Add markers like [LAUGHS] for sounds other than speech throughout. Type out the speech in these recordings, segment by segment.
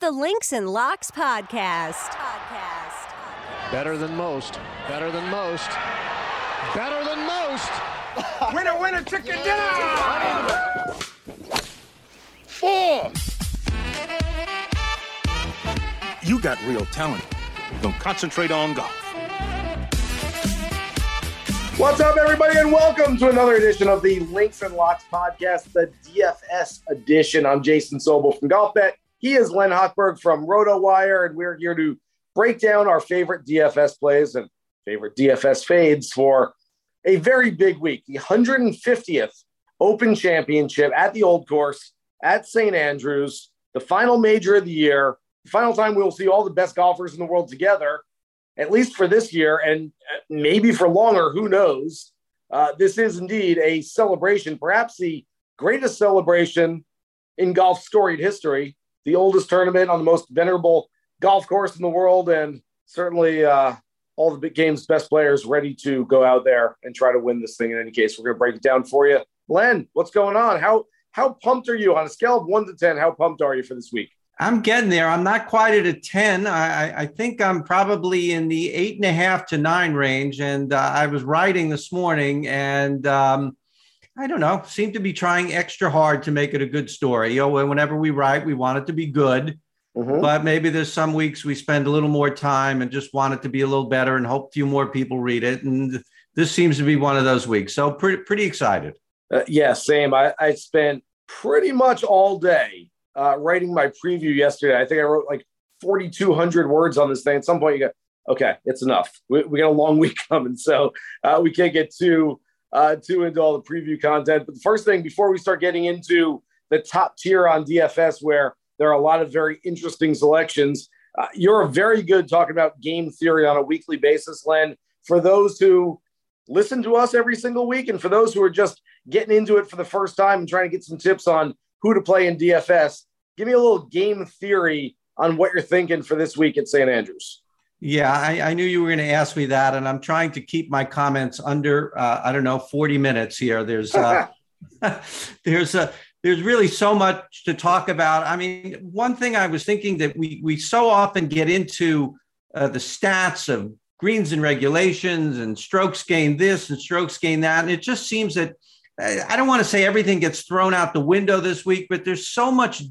the Links and Locks podcast. Podcast. Better than most. Better than most. Better than most. winner, winner, chicken dinner. Four. You got real talent. Don't concentrate on golf. What's up, everybody, and welcome to another edition of the Links and Locks podcast, the DFS edition. I'm Jason Sobel from GolfBet. He is Len Hochberg from RotoWire, and we're here to break down our favorite DFS plays and favorite DFS fades for a very big week, the 150th Open Championship at the Old Course at St. Andrews, the final major of the year, the final time we'll see all the best golfers in the world together, at least for this year, and maybe for longer, who knows. Uh, this is indeed a celebration, perhaps the greatest celebration in golf storied history the oldest tournament on the most venerable golf course in the world, and certainly uh, all the big games best players ready to go out there and try to win this thing. In any case, we're going to break it down for you. Len, what's going on? How how pumped are you on a scale of one to ten? How pumped are you for this week? I'm getting there. I'm not quite at a 10. I, I think I'm probably in the eight and a half to nine range. And uh, I was riding this morning and um, I don't know, seem to be trying extra hard to make it a good story. You know, whenever we write, we want it to be good. Mm-hmm. But maybe there's some weeks we spend a little more time and just want it to be a little better and hope a few more people read it. And this seems to be one of those weeks. So pretty pretty excited. Uh, yeah, same. I, I spent pretty much all day uh, writing my preview yesterday. I think I wrote like 4,200 words on this thing. At some point, you go, okay, it's enough. We, we got a long [LAUGHS] week coming, so uh, we can't get too uh, too into all the preview content. But the first thing, before we start getting into the top tier on DFS, where there are a lot of very interesting selections, uh, you're very good talking about game theory on a weekly basis, Len. For those who listen to us every single week, and for those who are just getting into it for the first time and trying to get some tips on who to play in DFS, give me a little game theory on what you're thinking for this week at St. Andrews. Yeah, I, I, knew you were going to ask me that, and I'm trying to keep my comments under uh, I don't know 40 minutes here. There's uh, [LAUGHS] [LAUGHS] there's a there's really so much to talk about. I mean, one thing I was thinking that we we so often get into uh, the stats of greens and regulations and strokes gain this and strokes gain that, and it just seems that I don't want to say everything gets thrown out the window this week, but there's so much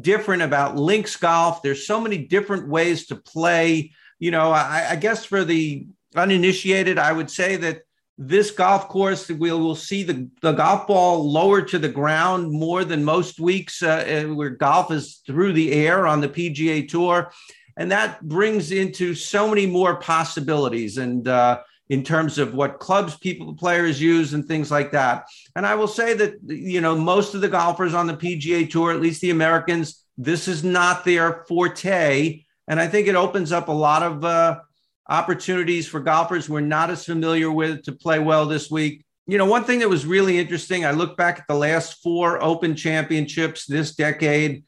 different about links golf. There's so many different ways to play you know, I, I guess for the uninitiated, I would say that this golf course we'll, see the, the golf ball lower to the ground more than most weeks uh, where golf is through the air on the PGA Tour. And that brings into so many more possibilities and uh, in terms of what clubs people players use and things like that. And I will say that you know most of the golfers on the PGA Tour, at least the Americans, this is not their forte. And I think it opens up a lot of uh, opportunities for golfers we're not as familiar with to play well this week. You know, one thing that was really interesting, I look back at the last four Open Championships this decade,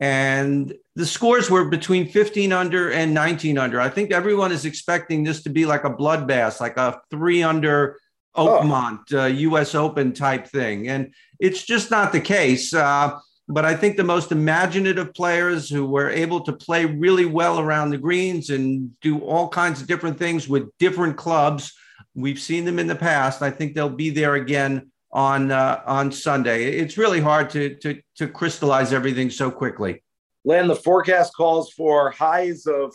and the scores were between 15 under and 19 under. I think everyone is expecting this to be like a bloodbath, like a three under Oakmont oh. uh, US Open type thing. And it's just not the case. Uh, but I think the most imaginative players who were able to play really well around the greens and do all kinds of different things with different clubs, we've seen them in the past. I think they'll be there again on uh, on Sunday. It's really hard to, to to crystallize everything so quickly. Len, the forecast calls for highs of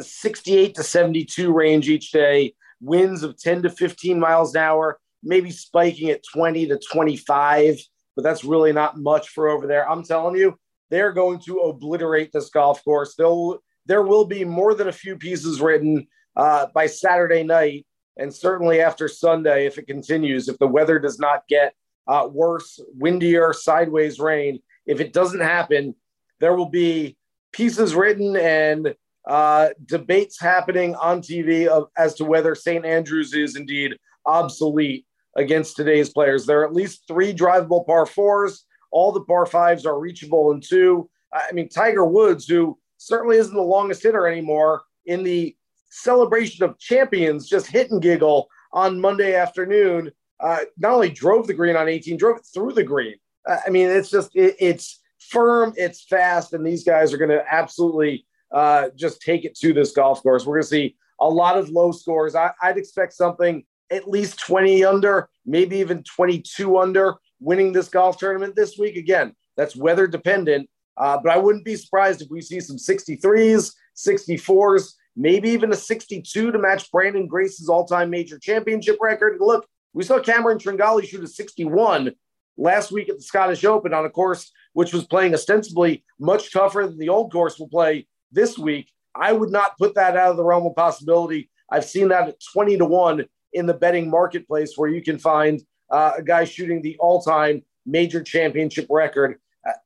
68 to 72 range each day, winds of 10 to 15 miles an hour, maybe spiking at 20 to 25 but that's really not much for over there. I'm telling you, they're going to obliterate this golf course. They'll, there will be more than a few pieces written uh, by Saturday night, and certainly after Sunday if it continues. If the weather does not get uh, worse, windier, sideways rain, if it doesn't happen, there will be pieces written and uh, debates happening on TV of, as to whether St. Andrews is indeed obsolete against today's players. There are at least three drivable par fours. All the par fives are reachable in two. I mean, Tiger Woods, who certainly isn't the longest hitter anymore, in the celebration of champions, just hit and giggle on Monday afternoon. Uh, not only drove the green on 18, drove it through the green. Uh, I mean, it's just it, it's firm, it's fast, and these guys are going to absolutely uh, just take it to this golf course. We're going to see a lot of low scores. I, I'd expect something at least 20 under, maybe even 22 under winning this golf tournament this week. Again, that's weather dependent, uh, but I wouldn't be surprised if we see some 63s, 64s, maybe even a 62 to match Branden Grace's all time major championship record. Look, we saw Cameron Tringale shoot a 61 last week at the Scottish Open on a course which was playing ostensibly much tougher than the old course will play this week. I would not put that out of the realm of possibility. I've seen that at 20 to 1 in the betting marketplace where you can find uh, a guy shooting the all time major championship record.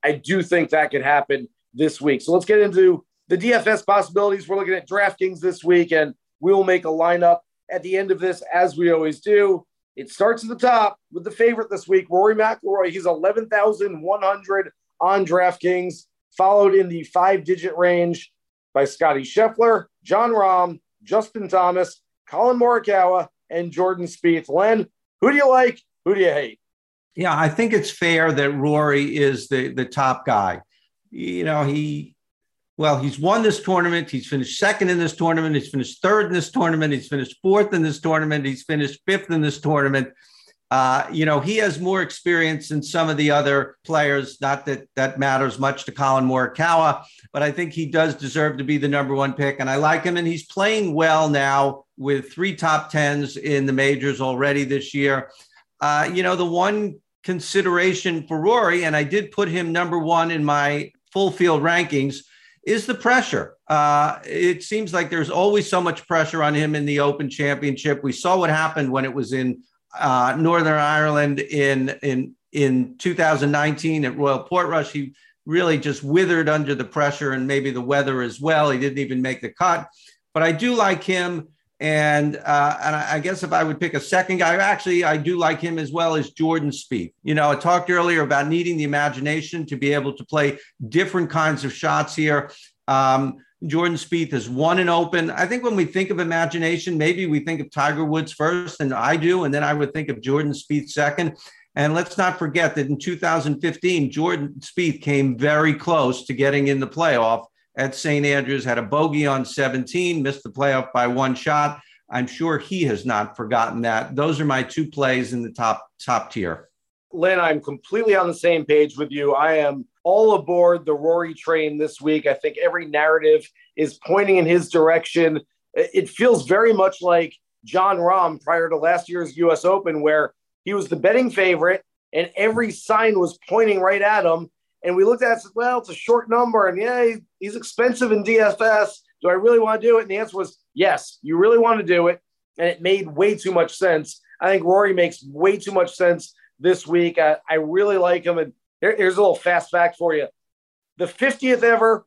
I do think that could happen this week. So let's get into the DFS possibilities. We're looking at DraftKings this week, and we will make a lineup at the end of this, as we always do. It starts at the top with the favorite this week, Rory McIlroy. He's 11,100 on DraftKings, followed in the five digit range by Scotty Scheffler, Jon Rahm, Justin Thomas, Collin Morikawa, and Jordan Spieth. Len, who do you like? Who do you hate? Yeah, I think it's fair that Rory is the the top guy. You know, he well, he's won this tournament. He's finished second in this tournament. He's finished third in this tournament. He's finished fourth in this tournament. He's finished fifth in this tournament. Uh, you know, he has more experience than some of the other players. Not that that matters much to Collin Morikawa, but I think he does deserve to be the number one pick. And I like him. And he's playing well now with three top tens in the majors already this year. Uh, you know, the one consideration for Rory, and I did put him number one in my full field rankings, is the pressure. Uh, it seems like there's always so much pressure on him in the Open Championship. We saw what happened when it was in uh, Northern Ireland in in in 2019 at Royal Portrush. He really just withered under the pressure and maybe the weather as well. He didn't even make the cut. But I do like him. And uh, and I guess if I would pick a second guy, actually, I do like him as well as Jordan Spieth. You know, I talked earlier about needing the imagination to be able to play different kinds of shots here. Um, Jordan Spieth has won an Open. I think when we think of imagination, maybe we think of Tiger Woods first, and I do, and then I would think of Jordan Spieth second. And let's not forget that in 2015, Jordan Spieth came very close to getting in the playoff at St. Andrews, had a bogey on 17, missed the playoff by one shot. I'm sure he has not forgotten that. Those are my two plays in the top top tier. Len, I'm completely on the same page with you. I am all aboard the Rory train this week. I think every narrative is pointing in his direction. It feels very much like Jon Rahm prior to last year's US Open, where he was the betting favorite and every sign was pointing right at him. And we looked at it said, well, it's a short number. And yeah, he's expensive in DFS. Do I really want to do it? And the answer was yes, you really want to do it. And it made way too much sense. I think Rory makes way too much sense this week. I, I really like him. And here, here's a little fast fact for you. The 50th ever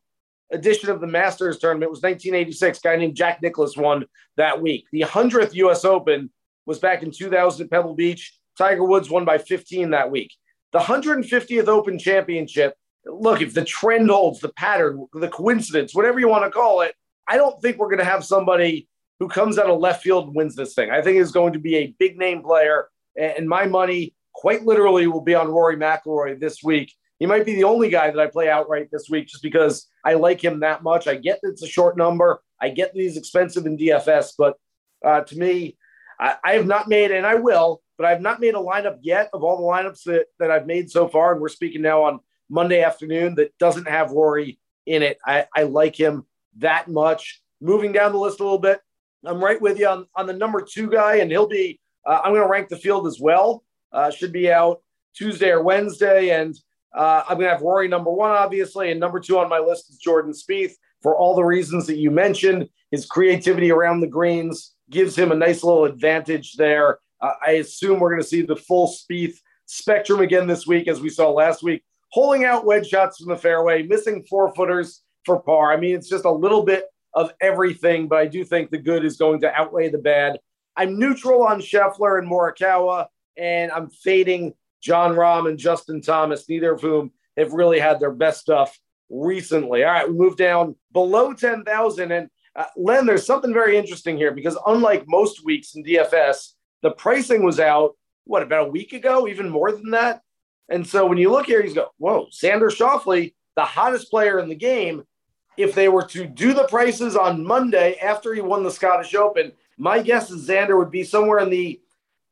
edition of the Masters tournament was 1986. A guy named Jack Nicklaus won that week. The 100th U.S. Open was back in 2000 at Pebble Beach. Tiger Woods won by 15 that week. The 150th Open Championship, look, if the trend holds, the pattern, the coincidence, whatever you want to call it, I don't think we're going to have somebody who comes out of left field and wins this thing. I think is going to be a big name player. And my money, quite literally, will be on Rory McIlroy this week. He might be the only guy that I play outright this week just because I like him that much. I get that it's a short number. I get that he's expensive in DFS, but uh, to me, I, I have not made, and I will, but I've not made a lineup yet of all the lineups that, that I've made so far. And we're speaking now on Monday afternoon that doesn't have Rory in it. I, I like him that much. Moving down the list a little bit, I'm right with you on, on the number two guy, and he'll be, uh, I'm going to rank the field as well. Uh, should be out Tuesday or Wednesday. And uh, I'm going to have Rory number one, obviously. And number two on my list is Jordan Spieth for all the reasons that you mentioned. His creativity around the greens gives him a nice little advantage there. Uh, I assume we're going to see the full Spieth spectrum again this week, as we saw last week, holding out wedge shots from the fairway, missing four footers for par. I mean, it's just a little bit of everything, but I do think the good is going to outweigh the bad. I'm neutral on Scheffler and Morikawa, and I'm fading Jon Rahm and Justin Thomas, neither of whom have really had their best stuff recently. All right, we move down below 10,000. And uh, Len, there's something very interesting here because unlike most weeks in DFS, the pricing was out, what, about a week ago, even more than that, And so when you look here, he's go, whoa, Xander Schauffele, the hottest player in the game. If they were to do the prices on Monday after he won the Scottish Open, my guess is Xander would be somewhere in the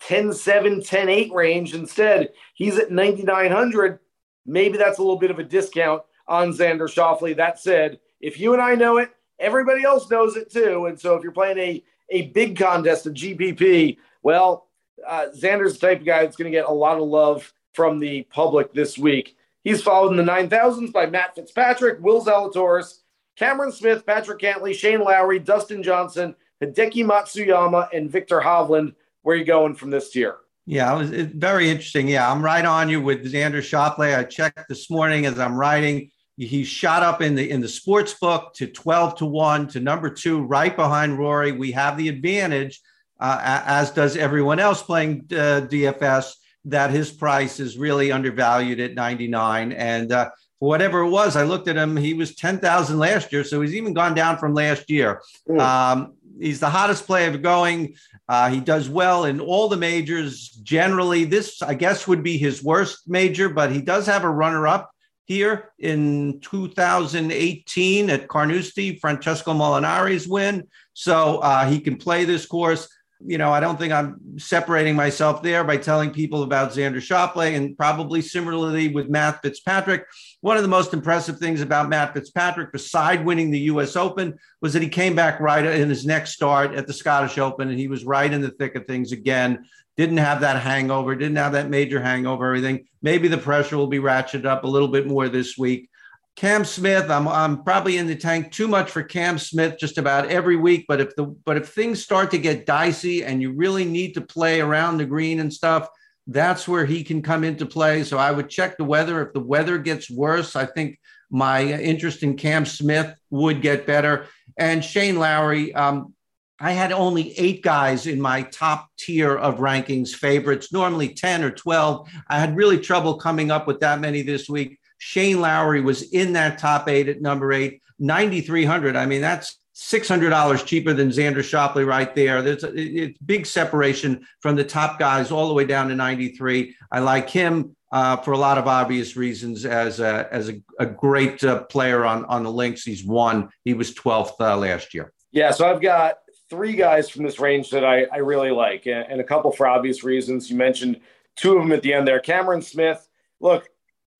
10 7, 10 8 range. Instead, he's at 9,900. Maybe that's a little bit of a discount on Xander Schauffele. That said, if you and I know it, everybody else knows it too. And so if you're playing a, a big contest of GPP, well, uh, Xander's the type of guy that's going to get a lot of love from the public this week. He's followed in the 9,000s by Matt Fitzpatrick, Will Zalatoris, Cameron Smith, Patrick Cantlay, Shane Lowry, Dustin Johnson, Hideki Matsuyama, and Viktor Hovland. Where are you going from this year? Yeah, it was very interesting. Yeah, I'm right on you with Xander Schauffele. I checked this morning as I'm writing. He shot up in the in the sports book to 12 to 1 to number two, right behind Rory. We have the advantage, uh, as does everyone else playing uh, DFS, that his price is really undervalued at 99. And uh, for whatever it was, I looked at him. He was 10,000 last year, so he's even gone down from last year. Mm. Um, he's the hottest player going. Uh, he does well in all the majors. Generally, this I guess would be his worst major, but he does have a runner-up here in 2018 at Carnoustie, Francesco Molinari's win. So uh, he can play this course you know, I don't think I'm separating myself there by telling people about Xander Schauffele and probably similarly with Matt Fitzpatrick. One of the most impressive things about Matt Fitzpatrick, beside winning the US Open, was that he came back right in his next start at the Scottish Open and he was right in the thick of things again. Didn't have that hangover, didn't have that major hangover, everything. Maybe the pressure will be ratcheted up a little bit more this week. Cam Smith, I'm I'm probably in the tank too much for Cam Smith just about every week. But if the but if things start to get dicey and you really need to play around the green and stuff, that's where he can come into play. So I would check the weather. If the weather gets worse, I think my interest in Cam Smith would get better. And Shane Lowry, um, I had only eight guys in my top tier of rankings favorites, normally 10 or 12. I had really trouble coming up with that many this week. Shane Lowry was in that top eight at number eight, 9,300. I mean, that's $600 cheaper than Xander Schauffele right there. There's a it's big separation from the top guys all the way down to 93. I like him uh, for a lot of obvious reasons as a, as a, a great uh, player on, on the links. He's won. He was 12th uh, last year. Yeah, so I've got three guys from this range that I, I really like, and a couple for obvious reasons. You mentioned two of them at the end there. Cameron Smith. Look,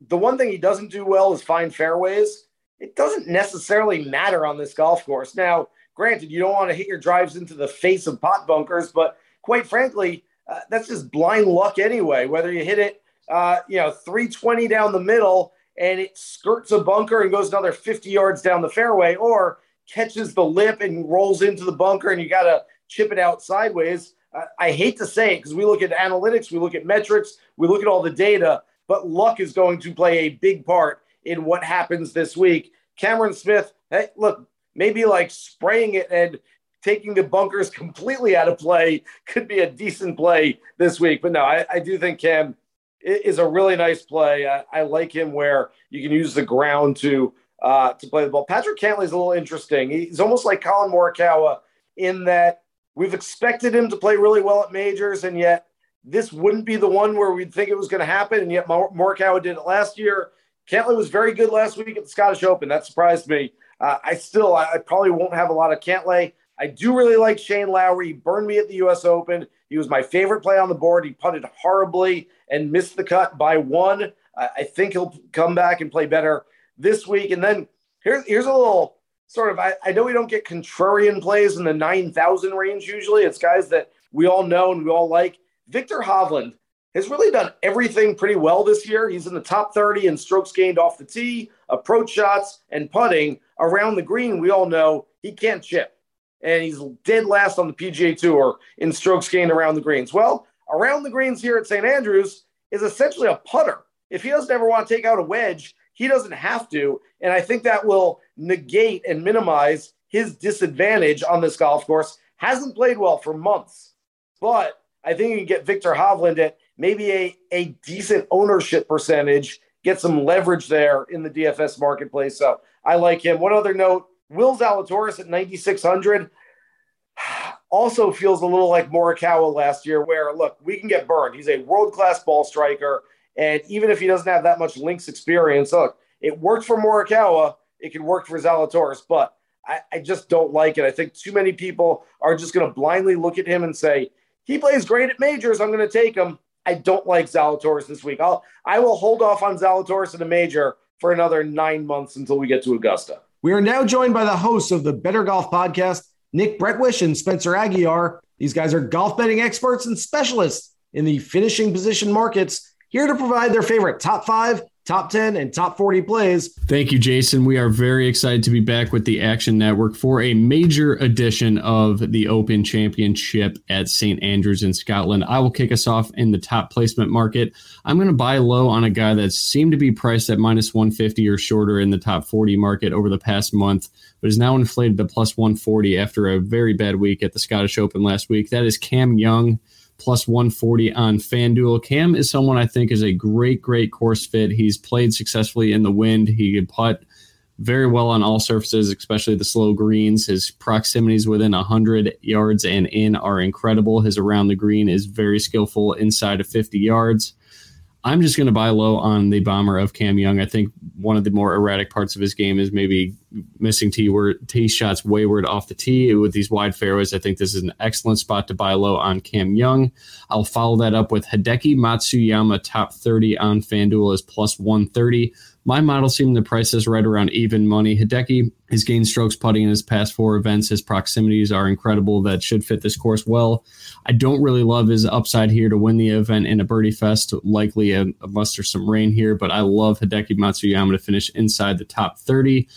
the one thing he doesn't do well is find fairways. It doesn't necessarily matter on this golf course. Now, granted, you don't want to hit your drives into the face of pot bunkers, but quite frankly, uh, that's just blind luck anyway. Whether you hit it, uh, you know, 320 down the middle and it skirts a bunker and goes another 50 yards down the fairway, or catches the lip and rolls into the bunker and you got to chip it out sideways. Uh, I hate to say it because we look at analytics, we look at metrics, we look at all the data but luck is going to play a big part in what happens this week. Cameron Smith, hey, look, maybe like spraying it and taking the bunkers [LAUGHS] completely out of play could be a decent play this week. But no, I, I do think Cam is a really nice play. I, I, like him where you can use the ground to uh, to play the ball. Patrick Cantlay is a little interesting. He's almost like Collin Morikawa in that we've expected him to play really well at majors, and yet this wouldn't be the one where we'd think it was going to happen, and yet Morikawa did it last year. Cantlay was very good last week at the Scottish Open. That surprised me. Uh, I still, I, probably won't have a lot of Cantlay. I do really like Shane Lowry. He burned me at the U.S. Open. He was my favorite play on the board. He putted horribly and missed the cut by one. I, I think he'll come back and play better this week. And then here's here's a little sort of. I, I know we don't get contrarian plays in the nine thousand range usually. It's guys that we all know and we all like. Viktor Hovland has really done everything pretty well this year. He's in the top 30 in strokes gained off the tee, approach shots, and putting around the green. We all know he can't chip. And he's dead last on the PGA Tour in strokes gained around the greens. Well, around the greens here at St. Andrews is essentially a putter. If he doesn't ever want to take out a wedge, he doesn't have to. And I think that will negate and minimize his disadvantage on this golf course. Hasn't played well for months, but I think you can get Viktor Hovland at maybe a, a decent ownership percentage, get some leverage there in the DFS marketplace. So I like him. One other note Will Zalatoris at 9,600 [SIGHS] also feels a little like Morikawa last year, where look, we can get burned. He's a world class ball striker. And even if he doesn't have that much links experience, look, it worked for Morikawa. It can work for Zalatoris, but I, I just don't like it. I think too many people are just going to blindly look at him and say, he plays great at majors. I'm going to take him. I don't like Zalatoris this week. I'll I will hold off on Zalatoris in a major for another nine months until we get to Augusta. We are now joined by the hosts of the Bettor Golf Podcast, Nick Bretwisch and Spencer Aguiar. These guys are golf betting experts and specialists in the finishing position markets, here to provide their favorite top five top 10 and top 40 plays. Thank you, Jason. We are very excited to be back with the Action Network for a major edition of the Open Championship at St. Andrews in Scotland. I will kick us off in the top placement market. I'm going to buy low on a guy that seemed to be priced at minus 150 or shorter in the top 40 market over the past month, but is now inflated to plus 140 after a very bad week at the Scottish Open last week. That is Cam Young plus 140 on FanDuel. Cam is someone I think is a great, great course fit. He's played successfully in the wind. He can putt very well on all surfaces, especially the slow greens. His proximities within 100 yards and in are incredible. His around the green is very skillful inside of 50 yards. I'm just going to buy low on the bomber of Cam Young. I think one of the more erratic parts of his game is maybe missing tee, tee shots wayward off the tee with these wide fairways. I think this is an excellent spot to buy low on Cam Young. I'll follow that up with Hideki Matsuyama top 30 on FanDuel is plus 130. My model seemed to price this right around even money. Hideki has gained strokes putting in his past four events. His proximities are incredible. That should fit this course well. I don't really love his upside here to win the event in a birdie fest, likely a, unless there's some rain here. But I love Hideki Matsuyama to finish inside the top 30.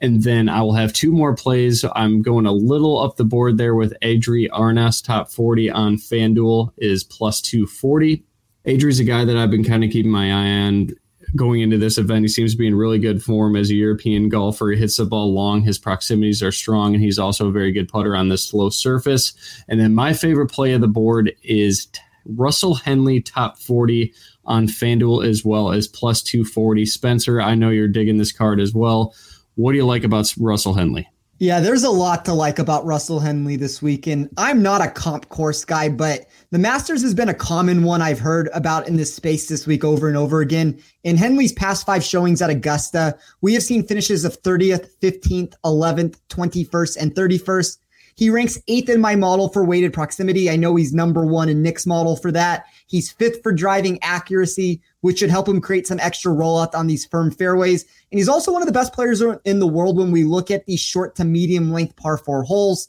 And then I will have two more plays. I'm going a little up the board there with Adri Arnaus, top 40 on FanDuel is plus 240. Adri's a guy that I've been kind of keeping my eye on going into this event. He seems to be in really good form as a European golfer. He hits the ball long, his proximities are strong, and he's also a very good putter on this slow surface. And then my favorite play of the board is Russell Henley, top 40 on FanDuel as well as plus 240. Spencer, I know you're digging this card as well. What do you like about Russell Henley? Yeah, there's a lot to like about Russell Henley this week. And I'm not a comp course guy, but the Masters has been a common one I've heard about in this space this week over and over again. In Henley's past five showings at Augusta, we have seen finishes of 30th, 15th, 11th, 21st, and 31st. He ranks eighth in my model for weighted proximity. I know he's number one in Nick's model for that. He's fifth for driving accuracy, which should help him create some extra rollout on these firm fairways. And he's also one of the best players in the world when we look at these short to medium length par four holes.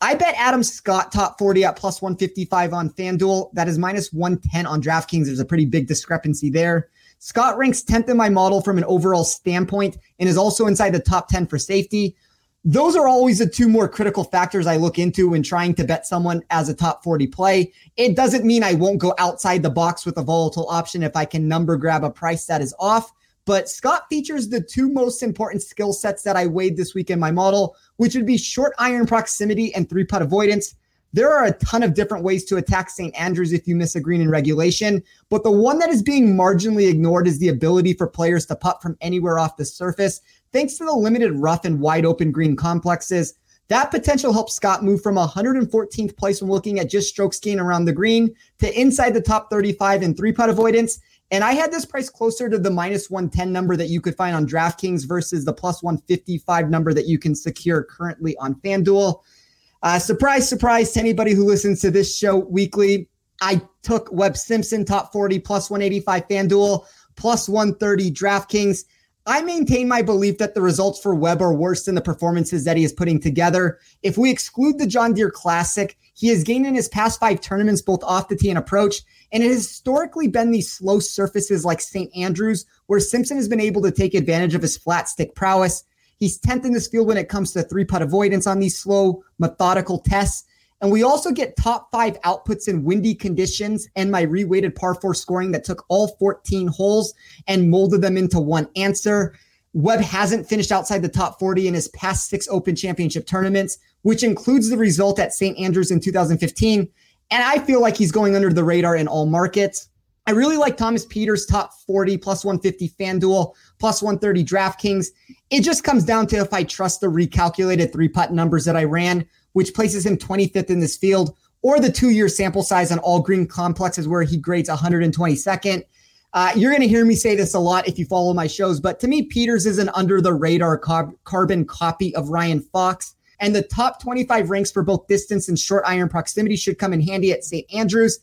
I bet Adam Scott top 40 at plus 155 on FanDuel. That is minus 110 on DraftKings. There's a pretty big discrepancy there. Scott ranks 10th in my model from an overall standpoint and is also inside the top 10 for safety. Those are always the two more critical factors I look into when trying to bet someone as a top 40 play. It doesn't mean I won't go outside the box with a volatile option if I can number grab a price that is off. But Scott features the two most important skill sets that I weighed this week in my model, which would be short iron proximity and three putt avoidance. There are a ton of different ways to attack St. Andrews if you miss a green in regulation, but the one that is being marginally ignored is the ability for players to putt from anywhere off the surface, thanks to the limited rough and wide open green complexes. That potential helps Scott move from 114th place when looking at just strokes gain around the green to inside the top 35 in three putt avoidance. And I had this price closer to the minus 110 number that you could find on DraftKings versus the plus 155 number that you can secure currently on FanDuel. Uh, surprise, surprise to anybody who listens to this show weekly. I took Webb Simpson top 40 plus 185 FanDuel plus 130 DraftKings. I maintain my belief that the results for Webb are worse than the performances that he is putting together. If we exclude the John Deere Classic, he has gained in his past five tournaments both off the tee and approach. And it has historically been these slow surfaces like St. Andrews, where Simpson has been able to take advantage of his flat stick prowess. He's 10th in this field when it comes to three putt avoidance on these slow, methodical tests. And we also get top five outputs in windy conditions and my reweighted par four scoring that took all 14 holes and molded them into one answer. Webb hasn't finished outside the top 40 in his past six Open Championship tournaments, which includes the result at St. Andrews in 2015. And I feel like he's going under the radar in all markets. I really like Thomas Pieters' top 40 plus 150 FanDuel plus 130 DraftKings. It just comes down to if I trust the recalculated three putt numbers that I ran, which places him 25th in this field, or the two year sample size on all green complexes where he grades 122nd. Uh, you're going to hear me say this a lot if you follow my shows, but to me, Pieters is an under the radar carb- carbon copy of Ryan Fox. And the top 25 ranks for both distance and short iron proximity should come in handy at St. Andrews.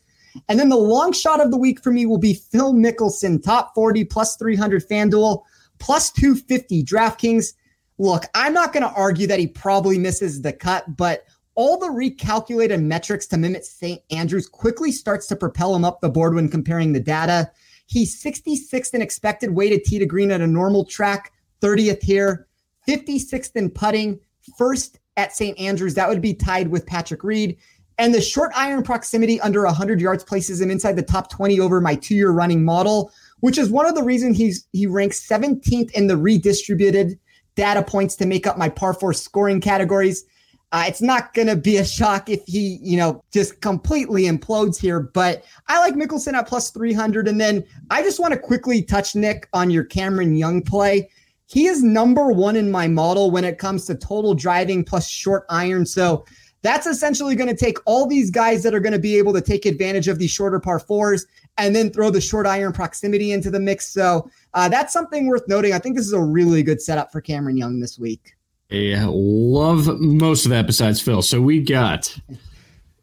And then the long shot of the week for me will be Phil Mickelson, top 40 plus 300 FanDuel, plus 250 DraftKings. Look, I'm not going to argue that he probably misses the cut, but all the recalculated metrics to mimic St. Andrews quickly starts to propel him up the board when comparing the data. He's 66th in expected weighted tee to green at a normal track, 30th here, 56th in putting, first at St. Andrews. That would be tied with Patrick Reed. And the short iron proximity under 100 yards places him inside the top 20 over my two year running model, which is one of the reasons he's he ranks 17th in the redistributed data points to make up my par four scoring categories. Uh, it's not going to be a shock if he, you know, just completely implodes here. But I like Mickelson at plus 300. And then I just want to quickly touch Nick on your Cameron Young play. He is number one in my model when it comes to total driving plus short iron. So that's essentially going to take all these guys that are going to be able to take advantage of these shorter par fours and then throw the short iron proximity into the mix. So uh, that's something worth noting. I think this is a really good setup for Cameron Young this week. I love most of that besides Phil. So we got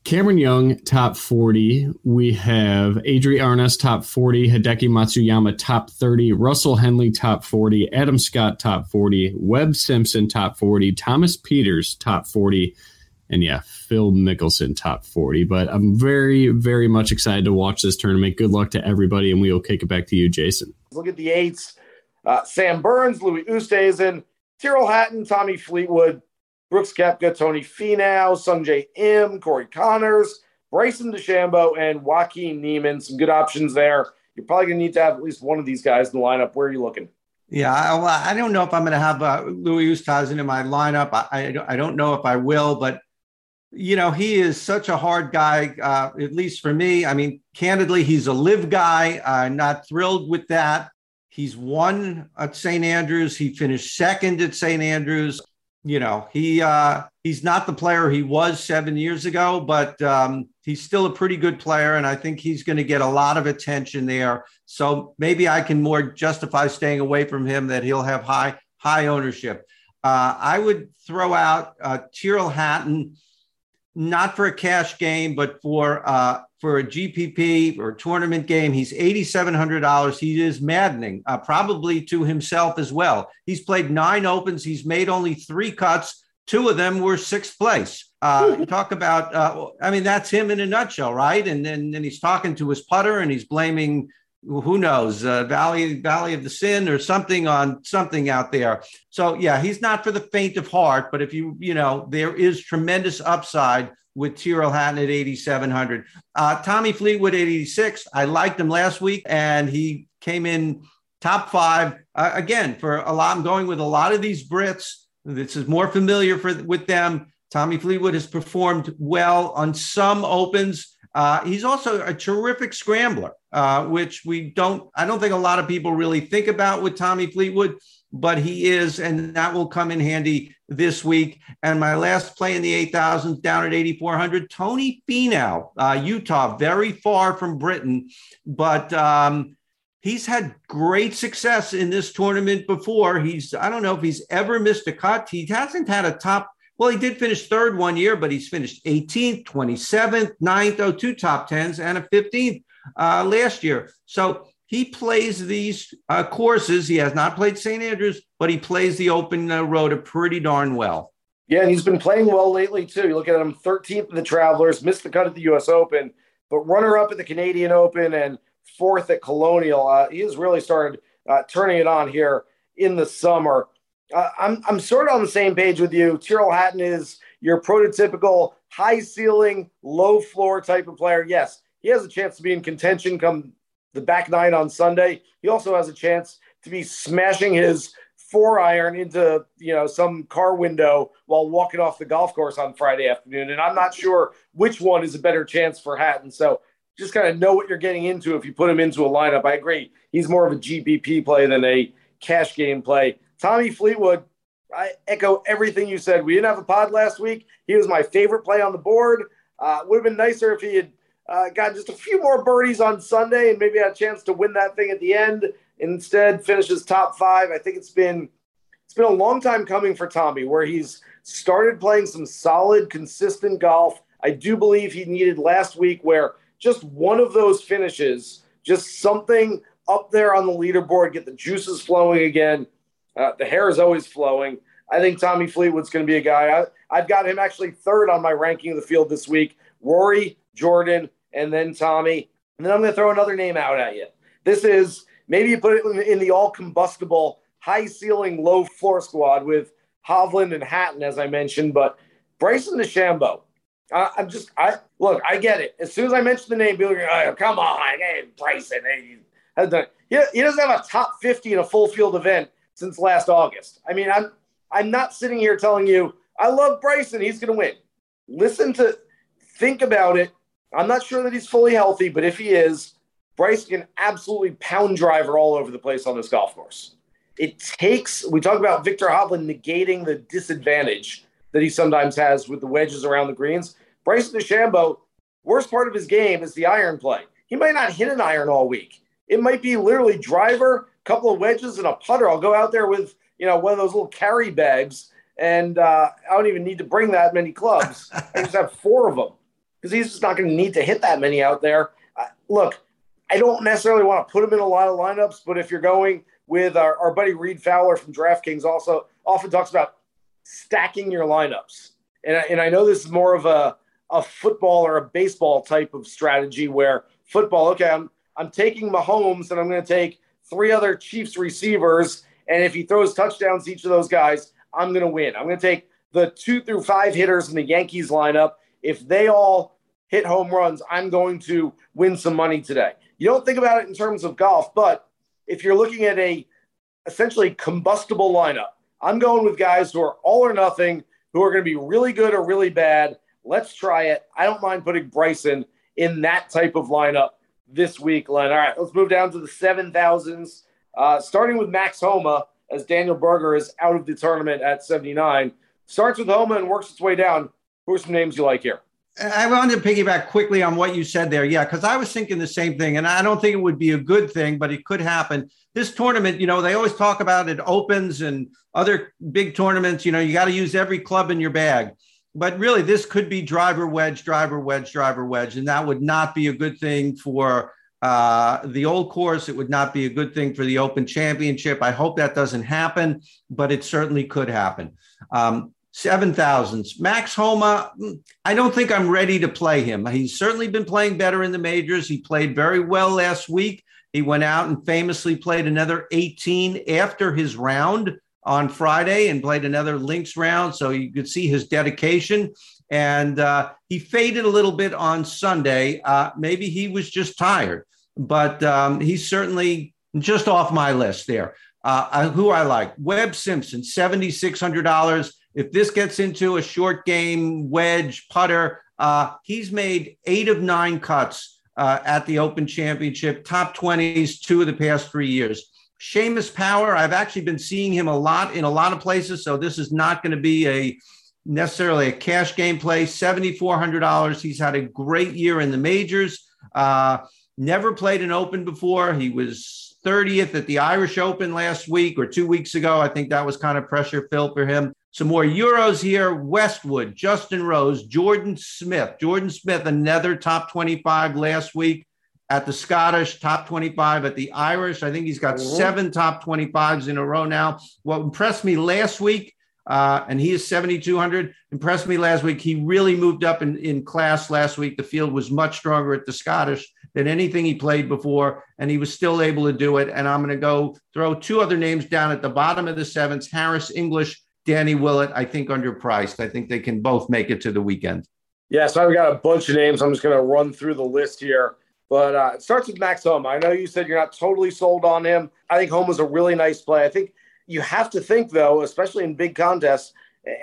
Cameron Young, top 40. We have Adri Arnaus, top 40. Hideki Matsuyama, top 30. Russell Henley, top 40. Adam Scott, top 40. Webb Simpson, top 40. Thomas Pieters, top 40. And yeah, Phil Mickelson, top 40. But I'm very, very much excited to watch this tournament. Good luck to everybody, and we will kick it back to you, Jason. Look at the eights. Uh, Sam Burns, Louis Oosthuizen, Tyrrell Hatton, Tommy Fleetwood, Brooks Koepka, Tony Finau, Sungjae Im, Corey Conners, Bryson DeChambeau, and Joaquin Niemann. Some good options there. You're probably going to need to have at least one of these guys in the lineup. Where are you looking? Yeah, I, I don't know if I'm going to have uh, Louis Oosthuizen in my lineup. I, I, I, don't know if I will, but you know, he is such a hard guy, uh, at least for me. I mean, candidly, he's a live guy. I'm not thrilled with that. He's won at St. Andrews. He finished second at St. Andrews. You know, he uh, he's not the player he was seven years ago, but um, he's still a pretty good player, and I think he's going to get a lot of attention there. So maybe I can more justify staying away from him. That he'll have high high ownership. Uh, I would throw out uh, Tyrrell Hatton not for a cash game, but for uh, for a GPP or tournament game. He's eighty seven hundred dollars. He is maddening, uh, probably to himself as well. He's played nine opens. He's made only three cuts. Two of them were sixth place. Uh, [LAUGHS] talk about, uh, I mean, that's him in a nutshell, right? And then and, and he's talking to his putter and he's blaming who knows uh, valley valley of the sin or something on something out there so yeah he's not for the faint of heart but if you you know there is tremendous upside with Tyrrell Hatton at 8,700. Uh, Tommy Fleetwood 86. I liked him last week, and he came in top five uh, again for a lot. I'm going with a lot of these Brits. This is more familiar for with them. Tommy Fleetwood has performed well on some opens. Uh, he's also a terrific scrambler, uh, which we don't, I don't think a lot of people really think about with Tommy Fleetwood, but he is, and that will come in handy this week. And my last play in the 8,000s down at 8,400, Tony Finau, uh, Utah, very far from Britain, but um, he's had great success in this tournament before. He's, I don't know if he's ever missed a cut. He hasn't had a top well, he did finish third one year, but he's finished 18th, 27th, 9th, oh, two top 10s, and a 15th uh, last year. So he plays these uh, courses. He has not played St. Andrews, but he plays the open uh, road pretty darn well. Yeah, and he's been playing well lately, too. You look at him 13th in the Travelers, missed the cut at the U.S. Open, but runner up at the Canadian Open and fourth at Colonial. Uh, he has really started uh, turning it on here in the summer uh, I'm I'm sort of on the same page with you. Tyrrell Hatton is your prototypical high ceiling, low floor type of player. Yes, he has a chance to be in contention come the back nine on Sunday. He also has a chance to be smashing his four iron into you know some car window while walking off the golf course on Friday afternoon. And I'm not sure which one is a better chance for Hatton. So just kind of know what you're getting into if you put him into a lineup. I agree. He's more of a GPP play than a cash game play. Tommy Fleetwood, I echo everything you said. We didn't have a pod last week. He was my favorite play on the board. Uh, would have been nicer if he had uh, got just a few more birdies on Sunday and maybe had a chance to win that thing at the end. Instead, finishes top five. I think it's been it's been a long time coming for Tommy, where he's started playing some solid, consistent golf. I do believe he needed last week where just one of those finishes, just something up there on the leaderboard, get the juices flowing again. Uh, the hair is always flowing. I think Tommy Fleetwood's going to be a guy. I, have got him actually third on my ranking of the field this week. Rory, Jordan, and then Tommy. And then I'm going to throw another name out at you. This is maybe you put it in, in the all combustible, high ceiling, low floor squad with Hovland and Hatton, as I mentioned, but Bryson DeChambeau. Uh, I'm just, I look, I get it. As soon as I mention the name, people are like, oh, come on, hey, Bryson. Hey. He, he doesn't have a top 50 in a full field event since last August. I mean, I'm I'm not sitting here telling you I love Bryson. He's going to win. Listen to, think about it. I'm not sure that he's fully healthy, but if he is, Bryce can absolutely pound driver all over the place on this golf course. It takes, we talk about Viktor Hovland negating the disadvantage that he sometimes has with the wedges around the greens. Bryson DeChambeau, worst part of his game is the iron play. He might not hit an iron all week. It might be literally driver, couple of wedges, and a putter. I'll go out there with you know one of those little carry bags, and uh, I don't even need to bring that many clubs. I just have four of them because he's just not going to need to hit that many out there. Uh, look, I don't necessarily want to put him in a lot of lineups, but if you're going with our, our buddy Reed Fowler from DraftKings, also often talks about stacking your lineups. And, and I know this is more of a, a football or a baseball type of strategy where football, okay, I'm, I'm taking Mahomes and I'm going to take three other Chiefs receivers. And if he throws touchdowns to each of those guys, I'm going to win. I'm going to take the two through five hitters in the Yankees lineup. If they all hit home runs, I'm going to win some money today. You don't think about it in terms of golf, but if you're looking at a essentially combustible lineup, I'm going with guys who are all or nothing, who are going to be really good or really bad. Let's try it. I don't mind putting Bryson in that type of lineup this week, Len. All right, let's move down to the 7,000s, uh, starting with Max Homa, as Daniel Berger is out of the tournament at 79. Starts with Homa and works its way down. Who are some names you like here? I wanted to piggyback quickly on what you said there. Yeah, because I was thinking the same thing. And I don't think it would be a good thing, but it could happen. This tournament, you know, they always talk about it opens and other big tournaments, you know, you got to use every club in your bag. But really, this could be driver wedge, driver wedge, driver wedge. And that would not be a good thing for uh, the old course. It would not be a good thing for the Open Championship. I hope that doesn't happen, but it certainly could happen. Um, seven thousands. Max Homa, I don't think I'm ready to play him. He's certainly been playing better in the majors. He played very well last week. He went out and famously played another 18 after his round on Friday and played another links round. So you could see his dedication. And uh, he faded a little bit on Sunday. Uh, maybe he was just tired, but um, he's certainly just off my list there. Uh, who I like Webb Simpson, $7,600 if this gets into a short game wedge putter, uh, he's made eight of nine cuts uh, at the Open Championship, top 20s, two of the past three years. Seamus Power, I've actually been seeing him a lot in a lot of places, so this is not going to be a necessarily a cash game play. $7,400. He's had a great year in the majors. Uh, never played an Open before. He was 30th at the Irish Open last week or two weeks ago. I think that was kind of pressure filled for him. Some more Euros here Westwood, Justin Rose, Jordan Smith. Jordan Smith, another top 25 last week at the Scottish, top 25 at the Irish. I think he's got mm-hmm. seven top 25s in a row now. What impressed me last week, uh, and he is 7,200, impressed me last week. He really moved up in, in class last week. The field was much stronger at the Scottish than anything he played before, and he was still able to do it. And I'm going to go throw two other names down at the bottom of the sevens Harris English Danny Willett, I think underpriced. I think they can both make it to the weekend. Yeah, so I've got a bunch of names. I'm just going to run through the list here. But uh, it starts with Max Homa. I know you said you're not totally sold on him. I think Homa's a really nice play. I think you have to think, though, especially in big contests.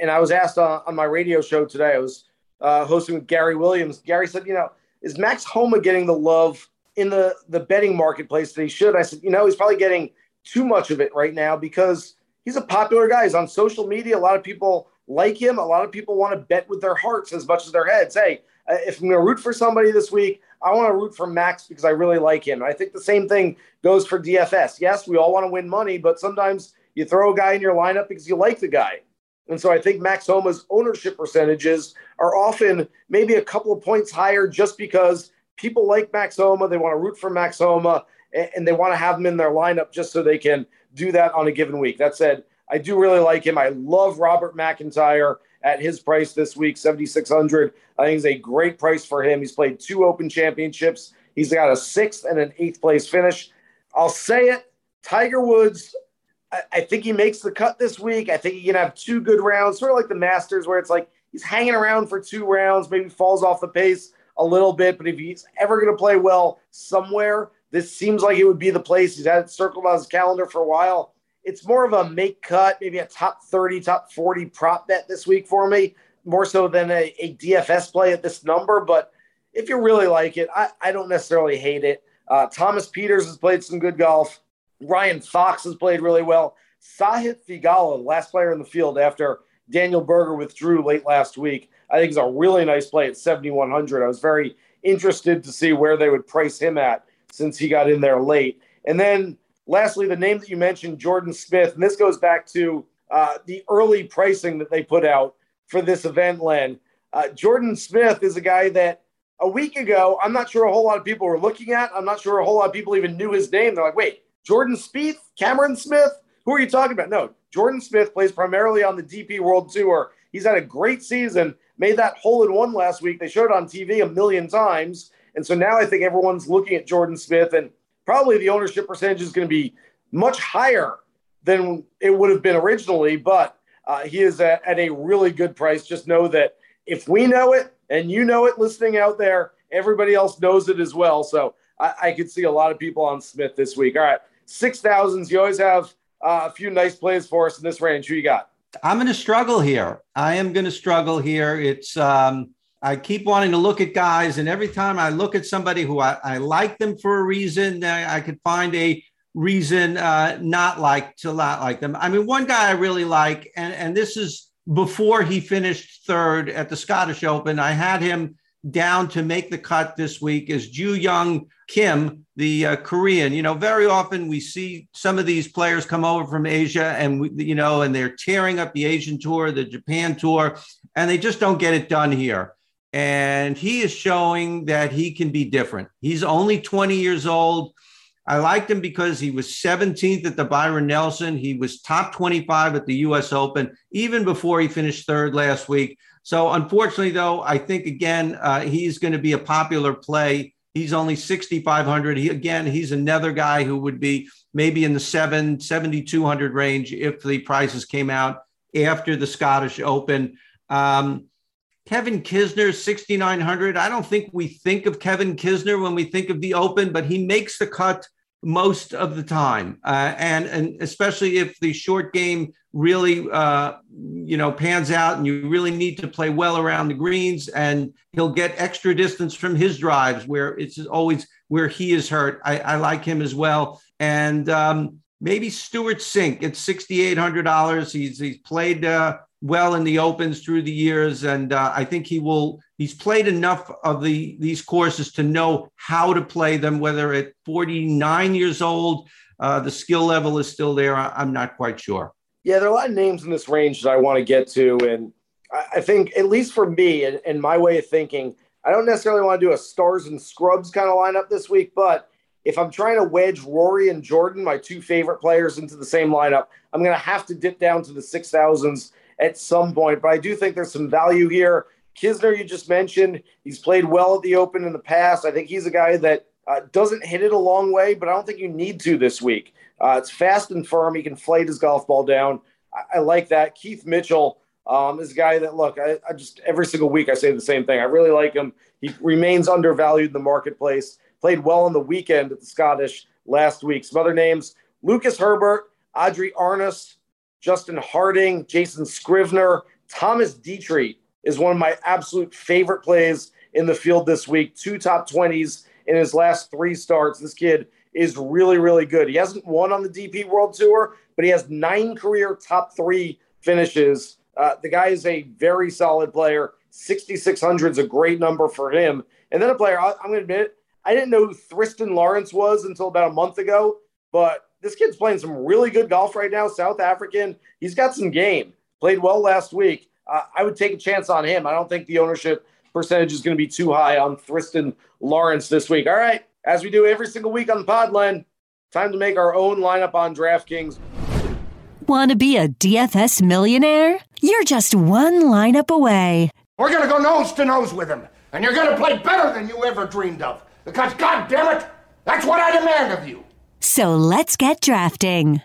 And I was asked on, on my radio show today, I was uh, hosting with Gary Williams. Gary said, you know, is Max Homa getting the love in the, the betting marketplace that he should? I said, you know, he's probably getting too much of it right now because – he's a popular guy. He's on social media. A lot of people like him. A lot of people want to bet with their hearts as much as their heads. Hey, uh, if I'm going to root for somebody this week, I want to root for Max because I really like him. I think the same thing goes for DFS. Yes, we all want to win money, but sometimes you throw a guy in your lineup because you like the guy. And so I think Max Homa's ownership percentages are often maybe a couple of points higher just because people like Max Homa. They want to root for Max Homa and they want to have him in their lineup just so they can do that on a given week. That said, I do really like him. I love Robert McIntyre at his price this week, 7,600. I think it's a great price for him. He's played two open championships. He's got a sixth and an eighth place finish. I'll say it Tiger Woods, I, I think he makes the cut this week. I think he can have two good rounds, sort of like the Masters, where it's like he's hanging around for two rounds, maybe falls off the pace a little bit. But if he's ever going to play well somewhere, this seems like it would be the place. He's had it circled on his calendar for a while. It's more of a make cut, maybe a top 30, top 40 prop bet this week for me, more so than a, a DFS play at this number. But if you really like it, I, I don't necessarily hate it. Uh, Thomas Pieters has played some good golf. Ryan Fox has played really well. Sahith Theegala, last player in the field after Daniel Berger withdrew late last week, I think is a really nice play at 7,100. I was very interested to see where they would price him at since he got in there late. And then lastly, the name that you mentioned, Jordan Smith, and this goes back to uh, the early pricing that they put out for this event, Len. Uh, Jordan Smith is a guy that a week ago, I'm not sure a whole lot of people were looking at. I'm not sure a whole lot of people even knew his name. They're like, wait, Jordan Spieth, Cameron Smith? Who are you talking about? No, Jordan Smith plays primarily on the DP World Tour. He's had a great season, made that hole in one last week. They showed it on TV a million times. And so now I think everyone's looking at Jordan Smith, and probably the ownership percentage is going to be much higher than it would have been originally. But uh, he is at, at a really good price. Just know that if we know it and you know it listening out there, everybody else knows it as well. So I, I could see a lot of people on Smith this week. All right, six thousands. You always have uh, a few nice plays for us in this range. Who you got? I'm going to struggle here. I am going to struggle here. It's um, I keep wanting to look at guys, and every time I look at somebody who I, I like them for a reason, I, I could find a reason uh, not like to not like them. I mean, one guy I really like, and and this is before he finished third at the Scottish Open. I had him down to make the cut this week is Joohyung Kim, the uh, Korean. You know, very often we see some of these players come over from Asia and, we, you know, and they're tearing up the Asian tour, the Japan tour, and they just don't get it done here. And he is showing that he can be different. He's only 20 years old. I liked him because he was 17th at the Byron Nelson. He was top 25 at the US Open, even before he finished third last week. So, unfortunately, though, I think again, uh, he's going to be a popular play. He's only 6,500. He, again, he's another guy who would be maybe in the 7, 7,200 range if the prices came out after the Scottish Open. Um, Kevin Kisner, 6,900. I don't think we think of Kevin Kisner when we think of the Open, but he makes the cut most of the time. Uh, and, and especially if the short game really, uh, you know, pans out and you really need to play well around the greens and he'll get extra distance from his drives where it's always where he is hurt. I, I like him as well. And um, maybe Stewart Cink at $6,800. He's, he's played uh, well in the opens through the years. And uh, I think he will he's played enough of the these courses to know how to play them. Whether at 49 years old, uh, the skill level is still there. I, am not quite sure. Yeah, there are a lot of names in this range that I want to get to, and I, think at least for me and, and my way of thinking, I don't necessarily want to do a stars and scrubs kind of lineup this week, but if I'm trying to wedge Rory and Jordan, my two favorite players, into the same lineup, I'm going to have to dip down to the 6,000s at some point. But I do think there's some value here. Kisner, you just mentioned, he's played well at the Open in the past. I think he's a guy that uh, doesn't hit it a long way, but I don't think you need to this week. Uh, it's fast and firm. He can flight his golf ball down. I, I like that. Keith Mitchell um, is a guy that, look, I, I, just every single week I say the same thing. I really like him. He remains undervalued in the marketplace. Played well on the weekend at the Scottish last week. Some other names Lucas Herbert, Adri Arnaus, Justin Harding, Jason Scrivener, Thomas Detry is one of my absolute favorite plays in the field this week. Two top 20s in his last three starts. This kid is really, really good. He hasn't won on the DP World Tour, but he has nine career top three finishes Uh, the guy is a very solid player. 6,600 is a great number for him. And then a player, I, am going to admit, I didn't know who Thriston Lawrence was until about a month ago, but this kid's playing some really good golf right now. South African. He's got some game. Played well last week. Uh, I would take a chance on him. I don't think the ownership percentage is going to be too high on Thriston Lawrence this week. All right, as we do every single week on the pod, Len, time to make our own lineup on DraftKings. Want to be a DFS millionaire? You're just one lineup away. We're going to go nose to nose with him, and you're going to play better than you ever dreamed of. Because, God damn it, that's what I demand of you. So let's get drafting.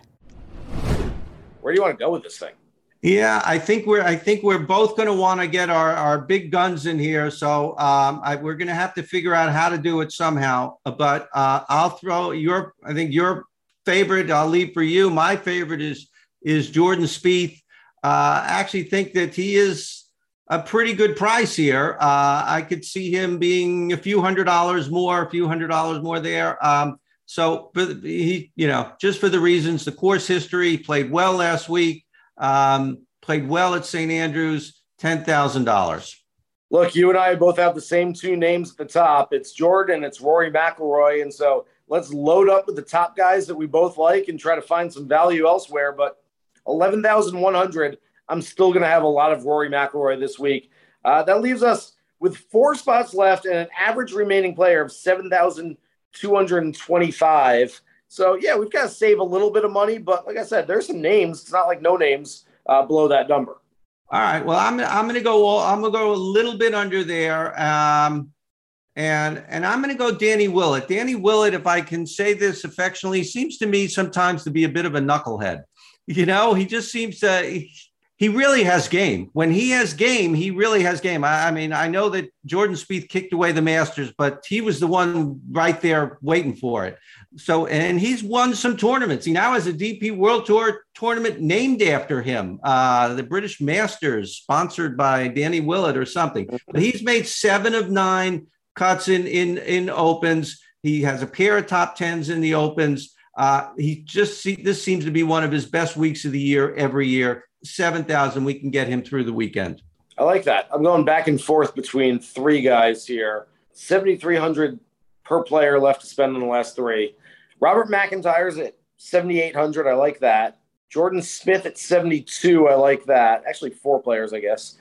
Where do you want to go with this thing? Yeah, I think we're I think we're both going to want to get our, our big guns in here. So um, I, we're going to have to figure out how to do it somehow. But uh, I'll throw your I think your favorite. I'll leave for you. My favorite is is Jordan Spieth. Uh, I actually think that he is a pretty good price here. Uh, I could see him being a few hundred dollars more, a few hundred dollars more there. Um, so, but he, you know, just for the reasons, the course history, played well last week. Um, played well at St. Andrews, $10,000. Look, you and I both have the same two names at the top. It's Jordan, it's Rory McIlroy. And so let's load up with the top guys that we both like and try to find some value elsewhere. But 11,100, I'm still going to have a lot of Rory McIlroy this week. Uh, that leaves us with four spots left and an average remaining player of 7,225. So yeah, we've got to save a little bit of money, but like I said, there's some names. It's not like no names uh, below that number. All right. Well, I'm I'm to go. I'm going to go a little bit under there. Um, and and I'm going to go Danny Willett. Danny Willett, if I can say this affectionately, seems to me sometimes to be a bit of a knucklehead. You know, he just seems to he really has game. When he has game, he really has game. I, I, mean, I know that Jordan Spieth kicked away the Masters, but he was the one right there waiting for it. So, and he's won some tournaments. He now has a DP World Tour tournament named after him, uh, the British Masters, sponsored by Danny Willett or something. But he's made seven of nine cuts in in in opens. He has a pair of top tens in the opens. Uh, he just see, this seems to be one of his best weeks of the year every year 7,000, we can get him through the weekend. I like that. I'm going back and forth between three guys here. 7,300 per player left to spend in the last three. Robert McIntyre's at 7,800. I like that. Jordan Smith at 72. I like that. Actually, four players, I guess.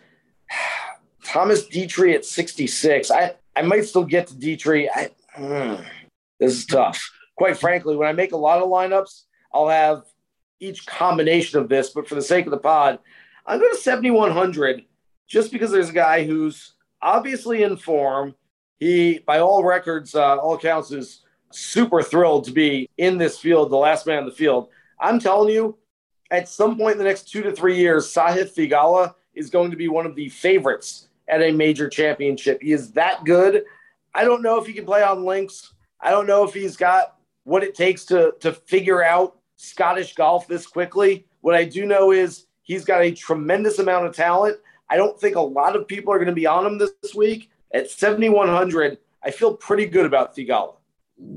[SIGHS] Thomas Detry at 66. I, I might still get to Detry. I, mm, this is tough. Quite frankly, when I make a lot of lineups, I'll have each combination of this, but for the sake of the pod, I'm going to 7,100 just because there's a guy who's obviously in form. He, by all records, uh, all accounts, is super thrilled to be in this field, the last man in the field. I'm telling you, at some point in the next two to three years, Sahith Theegala is going to be one of the favorites at a major championship. He is that good. I don't know if he can play on links. I don't know if he's got what it takes to to figure out Scottish golf this quickly. What I do know is he's got a tremendous amount of talent. I don't think a lot of people are going to be on him this week. At 7,100, I feel pretty good about Theegala.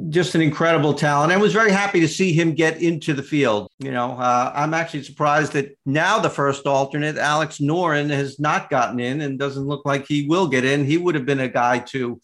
Just an incredible talent. I was very happy to see him get into the field. You know, uh, I'm actually surprised that now the first alternate, Alex Noren, has not gotten in and doesn't look like he will get in. He would have been a guy to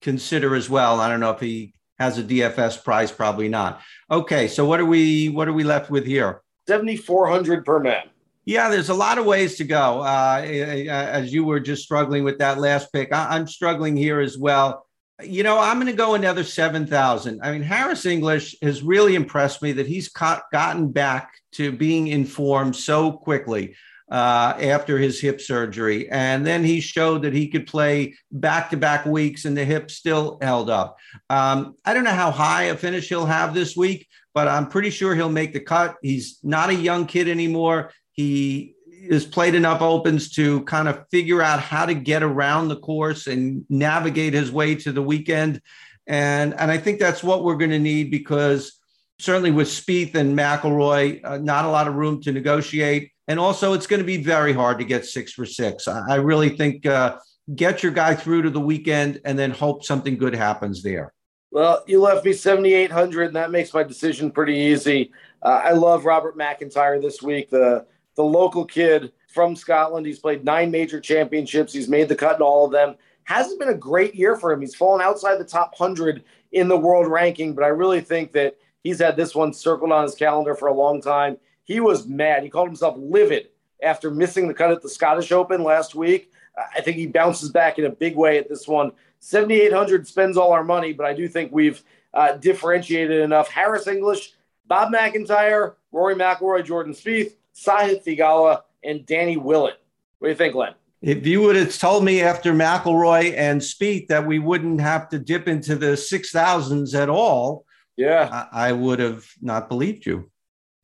consider as well. I don't know if he has a DFS price, probably not. Okay, so what are we what are we left with here? 7400 per man. Yeah, there's a lot of ways to go. Uh, as you were just struggling with that last pick, I, am struggling here as well. You know, I'm going to go another 7,000. I mean, Harris English has really impressed me that he's gotten back to being informed so quickly uh, after his hip surgery. And then he showed that he could play back to back weeks and the hip still held up. Um, I don't know how high a finish he'll have this week, but I'm pretty sure he'll make the cut. He's not a young kid anymore. He has played enough opens to kind of figure out how to get around the course and navigate his way to the weekend. And, and I think that's what we're going to need because certainly with Spieth and McIlroy, uh, not a lot of room to negotiate. And also, it's going to be very hard to get six for six. I, really think uh, get your guy through to the weekend and then hope something good happens there. Well, you left me 7,800, and that makes my decision pretty easy. Uh, I love Robert McIntyre this week, the, the local kid from Scotland. He's played nine major championships. He's made the cut in all of them. Hasn't been a great year for him. He's fallen outside the top 100 in the world ranking, but I really think that he's had this one circled on his calendar for a long time. He was mad. He called himself livid after missing the cut at the Scottish Open last week. I think he bounces back in a big way at this one. 7,800 spends all our money, but I do think we've uh, differentiated enough. Harris English, Bob McIntyre, Rory McIlroy, Jordan Spieth, Sahith Theegala, and Danny Willett. What do you think, Len? If you would have told me after McIlroy and Spieth that we wouldn't have to dip into the six thousands at all, yeah, I, I, would have not believed you.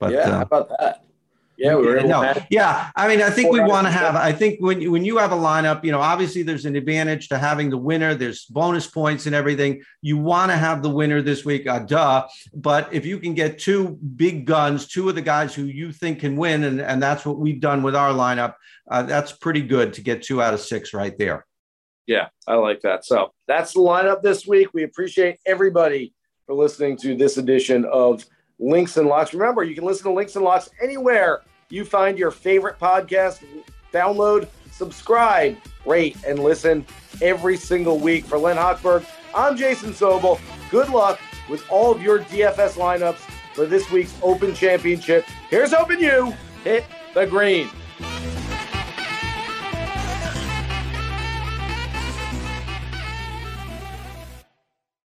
But yeah, uh, how about that? Yeah, we were no, yeah. I mean, I think we want to have. I think when you, when you have a lineup, you know, obviously there's an advantage to having the winner. There's bonus points and everything. You want to have the winner this week, uh, duh. But if you can get two big guns, two of the guys who you think can win, and and that's what we've done with our lineup. Uh, that's pretty good to get two out of six right there. Yeah, I like that. So that's the lineup this week. We appreciate everybody for listening to this edition of Links and Locks. Remember, you can listen to Links and Locks anywhere you find your favorite podcast, download, subscribe, rate, and listen every single week. For Len Hochberg, I'm Jason Sobel. Good luck with all of your DFS lineups for this week's Open Championship. Here's hoping you hit the green.